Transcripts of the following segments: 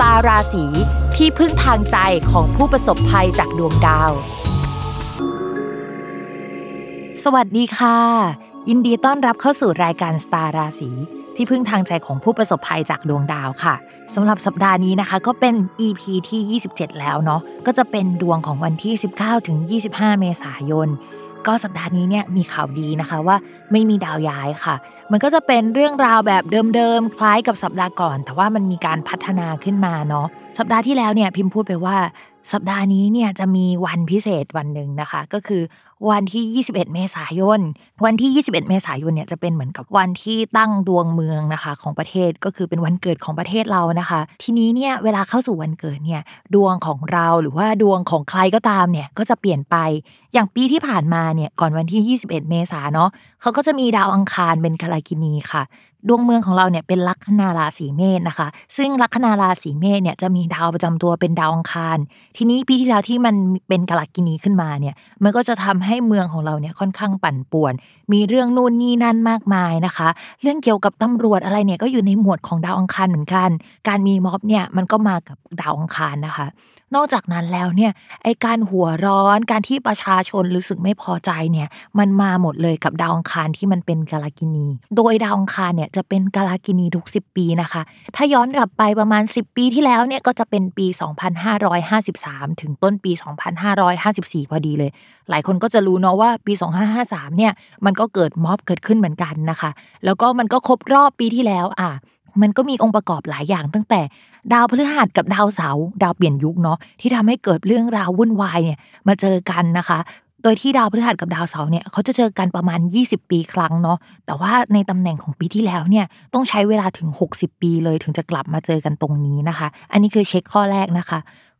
ตาราศีที่พึ่งทางใจของผู้ประสบภัยจากดวงดาว สวัสดีค่ะ ยินดีต้อนรับเข้าสู่รายการสตาราศีที่พึ่งทางใจของผู้ประสบภัยจากดวงดาวค่ะสำหรับสัปดาห์นี้นะคะ ก็เป็น EP ที่ 27 แล้วเนาะก็จะเป็นดวงของวันที่ 19ถึง25 เมษายน ก็สัปดาห์นี้เนี่ยมีข่าวดีนะคะว่าไม่มีดาวย้ายค่ะ มันก็จะเป็นเรื่องราวแบบเดิมๆ คล้ายกับสัปดาห์ก่อน แต่ว่ามันมีการพัฒนาขึ้นมาเนาะสัปดาห์ที่แล้วเนี่ยพิมพ์พูดไปว่า สัปดาห์นี้เนี่ยจะมีวันพิเศษวันหนึ่งนะคะ ก็คือวันที่ 21 เมษายน วันที่ 21 เมษายนเนี่ยจะเป็นเหมือนกับวันที่ตั้งดวงเมืองนะคะของประเทศก็คือเป็นวันเกิดของประเทศเรานะคะ ทีนี้เนี่ยเวลาเข้าสู่วันเกิดเนี่ยดวงของเราหรือว่าดวงของใครก็ตามเนี่ยก็จะเปลี่ยนไปอย่างปีที่ผ่านมาเนี่ยก่อนวันที่ 21 เมษาเนาะเขาก็จะมีดาวอังคารเป็นกาลกินีค่ะ ดวงเมืองของเราเนี่ยเป็นลัคนาราศีเมษนะคะ ซึ่งลัคนาราศีเมษเนี่ยจะมีดาวประจำตัวเป็นดาวอังคาร ทีนี้ปีที่แล้วที่มันเป็นกาลกินีขึ้นมาเนี่ย มันก็จะทำให้เมืองของเราเนี่ยค่อนข้างปั่นป่วน มีเรื่องนู่นนี่นั่นมากมายนะคะ เรื่องเกี่ยวกับตำรวจอะไรเนี่ยก็อยู่ในหมวดของดาวอังคารเหมือนกัน การมีม็อบเนี่ยมันก็มากับดาวอังคารนะคะ นอกจากนั้นแล้วเนี่ยไอการหัวร้อนการที่ประชาชนรู้สึกไม่พอใจเนี่ยมันมาหมดเลยกับดาวอังคารที่มันเป็นกาลกินี โดยดาวอังคารเนี่ยจะเป็นกาลกินีทุก 10 ปีนะคะ ถ้าย้อนกลับไปประมาณ 10 ปีที่แล้วเนี่ยก็จะเป็นปี 2553 ถึงต้นปี 2554 พอดีเลย หลายคนก็จะรู้เนาะว่าปี 2553 เนี่ยมันก็เกิดม็อบเกิดขึ้นเหมือนกันนะคะ แล้วก็มันก็ครบรอบปีที่แล้วอะ มันก็มีองค์ประกอบหลายอย่างตั้งแต่ดาวพฤหัสกับดาวเสาร์ดาวเปลี่ยนยุคเนาะที่ทำให้เกิดเรื่องราววุ่นวายเนี่ยมาเจอกันนะคะ โดยที่ดาวพฤหัสกับดาวเสาร์เนี่ยเขาจะเจอกันประมาณ 20 ปีครั้งเนาะแต่ว่าในตำแหน่งของปีที่แล้วเนี่ยต้องใช้เวลาถึง 60 ปีเลยถึงจะกลับมาเจอกันตรงนี้นะคะ อันนี้คือเช็คข้อแรกนะคะ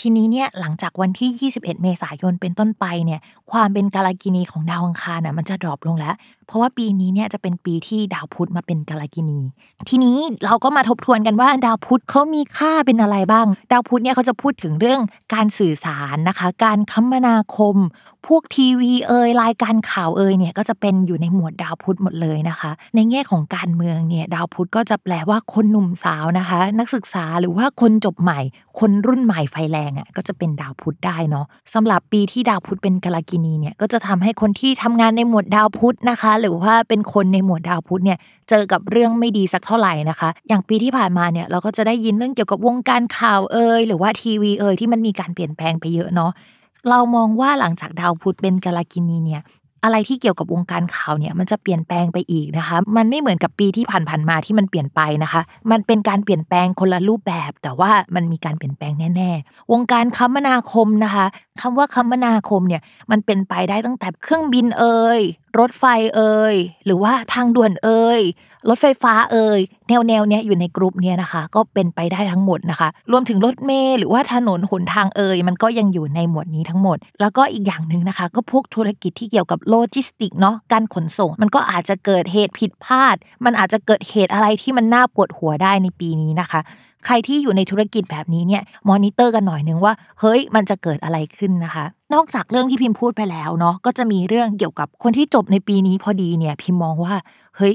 ทีนี้เนี่ยหลังจากวันที่ 21 เมษายนเป็นต้นไปเนี่ยความเป็นกาลกินีของดาวอังคารน่ะมันจะดรอปลงแล้ว เพราะว่าปีนี้เนี่ยจะเป็นปีที่ดาวพุธมาเป็นกาลกินี ทีนี้เราก็มาทบทวนกันว่าดาวพุธเขามีค่าเป็นอะไรบ้าง ดาวพุธเนี่ยเขาจะพูดถึงเรื่องการสื่อสารนะคะ การคมนาคม พวกทีวีเอ่ยรายการข่าวเอ่ยเนี่ยก็จะเป็นอยู่ในหมวดดาวพุธหมดเลยนะคะ ในแง่ของการเมืองเนี่ยดาวพุธก็จะแปลว่าคนหนุ่มสาวนะคะ นักศึกษาหรือว่าคนจบใหม่ คนรุ่นใหม่ไฟแรงอะก็จะเป็นดาวพุธได้เนาะสำหรับปีที่ดาวพุธเป็นกาลกินีเนี่ยก็จะทำให้คนที่ทำงานในหมวดดาวพุธนะคะ หรือว่าเป็นคนในหมวดดาวพุธเนี่ยเจอกับเรื่องไม่ดีสักเท่าไหร่นะคะ อย่างปีที่ผ่านมาเนี่ยเราก็จะได้ยินเรื่องเกี่ยวกับวงการข่าวเอ่ยหรือว่าทีวีเอ่ยที่มันมีการเปลี่ยนแปลงไปเยอะเนาะเรามองว่าหลังจากดาวพุธเป็นกาลกินีเนี่ย อะไรที่เกี่ยวกับวงการข่าวเนี่ยมันจะเปลี่ยนแปลงไปอีกนะคะ มันไม่เหมือนกับปีที่ผ่านๆมาที่มันเปลี่ยนไปนะคะ มันเป็นการเปลี่ยนแปลงคนละรูปแบบ แต่ว่ามันมีการเปลี่ยนแปลงแน่ ๆ วงการคมนาคมนะคะคำว่าคมนาคมเนี่ยมันเป็นไปได้ตั้งแต่เครื่องบินเอ่ยรถไฟเอ่ยหรือว่าทางด่วนเอ่ยรถไฟฟ้าเอ่ยแนวแนวเนี้ยอยู่ในกลุ่มเนี้ยนะคะ ก็เป็นไปได้ทั้งหมดนะคะ รวมถึงรถเมล์หรือว่าถนนหนทางเอ่ยมันก็ยังอยู่ในหมวดนี้ทั้งหมด แล้วก็อีกอย่างหนึ่งนะคะ ก็พวกธุรกิจที่เกี่ยวกับโลจิสติกเนาะการขนส่ง มันก็อาจจะเกิดเหตุผิดพลาด มันอาจจะเกิดเหตุอะไรที่มันน่าปวดหัวได้ในปีนี้นะคะ ใครที่อยู่ในธุรกิจแบบนี้เนี่ยมอนิเตอร์กันหน่อยนึงว่าเฮ้ยมันจะเกิดอะไรขึ้นนะคะ นอกจากเรื่องที่พิมพ์พูดไปแล้วเนาะก็จะมีเรื่องเกี่ยวกับคนที่จบในปีนี้พอดีเนี่ยพิมมองว่าเฮ้ย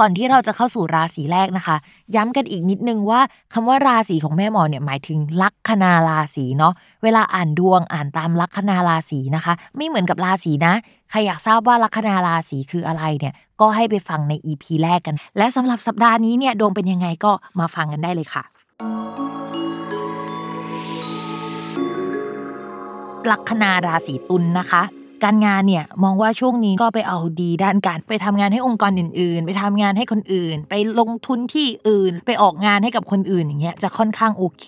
ก่อนที่เราจะเข้าสู่ราศีแรกนะคะ ย้ำกันอีกนิดนึงว่าคำว่าราศีของแม่หมอเนี่ยหมายถึงลัคนาราศีเนาะเวลาอ่านดวงอ่านตามลัคนาราศีนะคะ ไม่เหมือนกับราศีนะใครอยากทราบว่าลัคนาราศีคืออะไรเนี่ยก็ให้ไปฟังใน EP แรกกัน และสำหรับสัปดาห์นี้เนี่ยดวงเป็นยังไงก็มาฟังกันได้เลยค่ะลัคนาราศีตุลนะคะ การงานเนี่ยมองว่าช่วงนี้ก็ไปเอาดีด้านการไปทำงานให้องค์กรอื่น ๆ ไปทำงานให้คนอื่น ไปลงทุนที่อื่น ไปออกงานให้กับคนอื่นอย่างเงี้ยจะค่อนข้างโอเค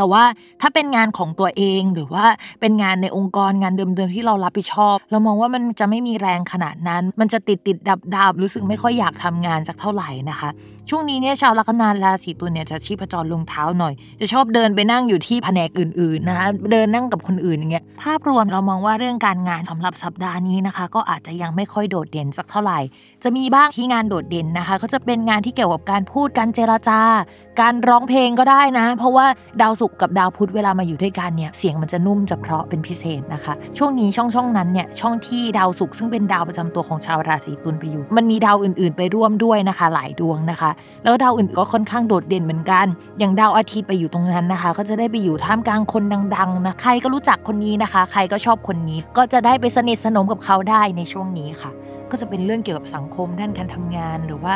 แต่ว่าถ้าเป็นงานของตัวเองหรือว่าเป็นงานในองค์กรงานเดิมๆที่เรารับผิดชอบ เรามองว่ามันจะไม่มีแรงขนาดนั้น มันจะติดติดดับดับรู้สึกไม่ค่อยอยากทำงานสักเท่าไหร่นะคะ ช่วงนี้เนี่ยชาวลัคนาราศีตุลเนี่ยจะชีพจรลงเท้าหน่อย จะชอบเดินไปนั่งอยู่ที่แผนกอื่นๆนะคะเดินนั่งกับคนอื่นอย่างเงี้ยภาพรวมเรามองว่าเรื่องการงานสำหรับสัปดาห์นี้นะคะ ก็อาจจะยังไม่ค่อยโดดเด่นสักเท่าไหร่ จะมีบ้างที่งานโดดเด่นนะคะ ก็จะเป็นงานที่เกี่ยวกับการพูดการเจรจาการร้องเพลงก็ได้นะ เพราะว่าดาวศุกร์กับดาวพุธเวลามาอยู่ด้วยกันเนี่ยเสียงมันจะนุ่มจะเพราะเป็นพิเศษนะคะ ช่วงนี้ช่องช่องนั้นเนี่ยช่องที่ดาวศุกร์ซึ่งเป็นดาวประจำตัวของชาวราศีตุลไปอยู่ มันมีดาวอื่นๆ ไปร่วมด้วยนะคะ หลายดวงนะคะ แล้วดาวอื่นก็ค่อนข้างโดดเด่นเหมือนกัน อย่างดาวอาทิตย์ไปอยู่ตรงนั้นนะคะ ก็จะได้ไปอยู่ท่ามกลางคนดังๆนะใครก็รู้จักคนนี้นะคะ ใครก็ชอบคนนี้ ก็จะได้ไปสนิทสนมกับเขาได้ในช่วงนี้ค่ะ ก็จะเป็นเรื่องเกี่ยวกับสังคมด้านการทำงาน หรือว่า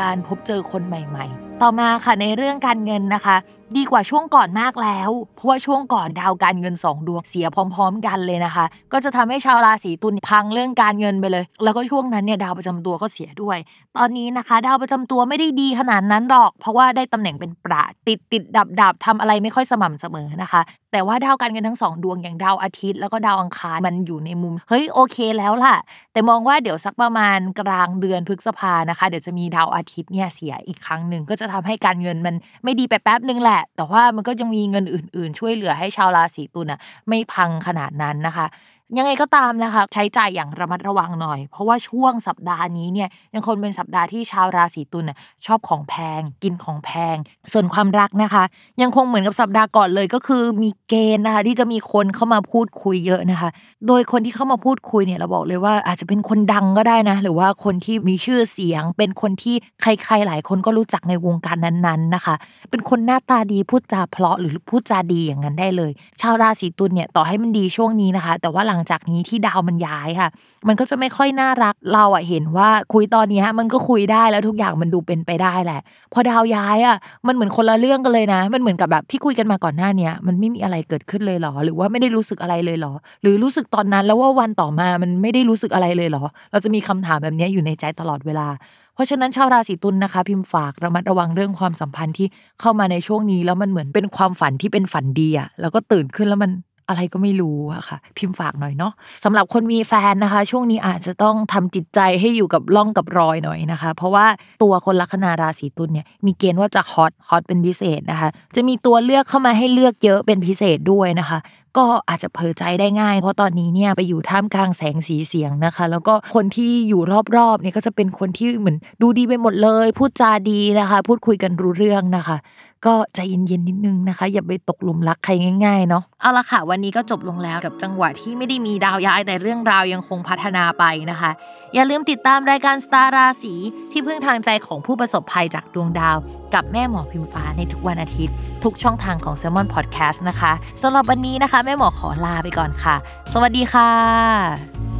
การพบเจอคนใหม่ ๆ ต่อมาค่ะในเรื่องการเงินนะคะ ดีกว่าช่วงก่อนมากแล้ว เพราะว่าช่วงก่อนดาวการเงินสองดวงเสียพร้อม ๆ กันเลยนะคะ ก็จะทำให้ชาวราศีตุลพังเรื่องการเงินไปเลย แล้วก็ช่วงนั้นเนี่ยดาวประจำตัวก็เสียด้วย ตอนนี้นะคะ ดาวประจำตัวไม่ได้ดีขนาดนั้นหรอก เพราะว่าได้ตำแหน่งเป็นประติดติดดับดับทำอะไรไม่ค่อยสม่ำเสมอนะคะ แต่ว่าดาวการเงินทั้งสองดวงอย่างดาวอาทิตย์ แล้วก็ดาวอังคารมันอยู่ในมุมเฮ้ยโอเคแล้วล่ะ แต่มองว่าเดี๋ยวสักประมาณกลางเดือนพฤษภานะคะ เดี๋ยวจะมีดาวอาทิตย์เนี่ยเสียอีกครั้งหนึ่งก็จะทำให้การเงินมันไม่ดีไปแป๊บนึงแหละ แต่ว่ามันก็ยังมีเงินอื่น ๆ ช่วยเหลือให้ชาวราศีตุลน่ะไม่พังขนาดนั้นนะคะ ยังไงก็ตามนะคะ ใช้จ่ายอย่างระมัดระวังหน่อย เพราะว่าช่วงสัปดาห์นี้เนี่ยยังคงเป็นสัปดาห์ที่ชาวราศีตุลน่ะชอบของแพง กินของแพง ส่วนความรักนะคะ ยังคงเหมือนกับสัปดาห์ก่อนเลยก็คือมีเกณฑ์นะคะ ที่จะมีคนเข้ามาพูดคุยเยอะนะคะ โดยคนที่เข้ามาพูดคุยเนี่ยเราบอกเลยว่าอาจจะเป็นคนดังก็ได้นะหรือว่าคนที่มีชื่อเสียง เป็นคนที่ใครๆหลายคนก็รู้จักในวงการนั้นๆนะคะ เป็นคนหน้าตาดีพูดจาเพราะหรือพูดจาดีอย่างนั้นได้เลย ชาวราศีตุลเนี่ยต่อให้มันดีช่วงนี้นะคะ แต่ว่าหลังจากนี้ที่ดาวมันย้ายค่ะ มันก็จะไม่ค่อยน่ารักเราอะเห็นว่าคุยตอนนี้มันก็คุยได้แล้วทุกอย่างมันดูเป็นไปได้แหละ พอดาวย้ายอะมันเหมือนคนละเรื่องกันเลยนะ มันเหมือนกับแบบที่คุยกันมาก่อนหน้าเนี้ยมันไม่มีอะไรเกิดขึ้นเลยเหรอ หรือว่าไม่ได้รู้สึกอะไรเลยเหรอ หรือรู้สึกตอนนั้นแล้วว่าวันต่อมามันไม่ได้รู้สึกอะไรเลยเหรอ เราจะมีคำถามแบบนี้อยู่ในใจตลอดเวลาเพราะฉะนั้นชาวราศีตุลนะคะ พิมพ์ฝากระมัดระวังเรื่องความสัมพันธ์ที่เข้ามาในช่วงนี้ แล้วมันเหมือนเป็นความฝันที่เป็นฝันดีอะแล้วก็ตื่นขึ้นแล้วมัน อะไรก็ไม่รู้อะค่ะ พิมพ์ฝากหน่อยเนาะสำหรับคนมีแฟนนะคะ ช่วงนี้อาจจะต้องทำจิตใจให้อยู่กับร่องกับรอยหน่อยนะคะ เพราะว่าตัวคนลัคนาราศีตุลเนี่ยมีเกณฑ์ว่าจะฮอตฮอตเป็นพิเศษนะคะ จะมีตัวเลือกเข้ามาให้เลือกเยอะเป็นพิเศษด้วยนะคะ ก็อาจจะเผลอใจได้ง่าย เพราะตอนนี้เนี่ยไปอยู่ท่ามกลางแสงสีเสียงนะคะ แล้วก็คนที่อยู่รอบๆเนี่ยก็จะเป็นคนที่เหมือนดูดีไปหมดเลย พูดจาดีนะคะ พูดคุยกันรู้เรื่องนะคะ ก็ใจเย็นๆนิดนึงนะคะ อย่าไปตกหลุมรักใครง่ายๆเนาะเอาละค่ะ วันนี้ก็จบลงแล้วกับจังหวะที่ไม่ได้มีดาวย้ายแต่เรื่องราวยังคงพัฒนาไปนะคะ อย่าลืมติดตามรายการสตาร์ราศีที่พึ่งทางใจของผู้ประสบภัยจากดวงดาว กับแม่หมอพิมฟ้าในทุกวันอาทิตย์ ทุกช่องทางของ s ซ l m o n Podcast นะคะสำหรับวันนี้นะคะ แม่หมอขอลาไปก่อนค่ะ สวัสดีค่ะ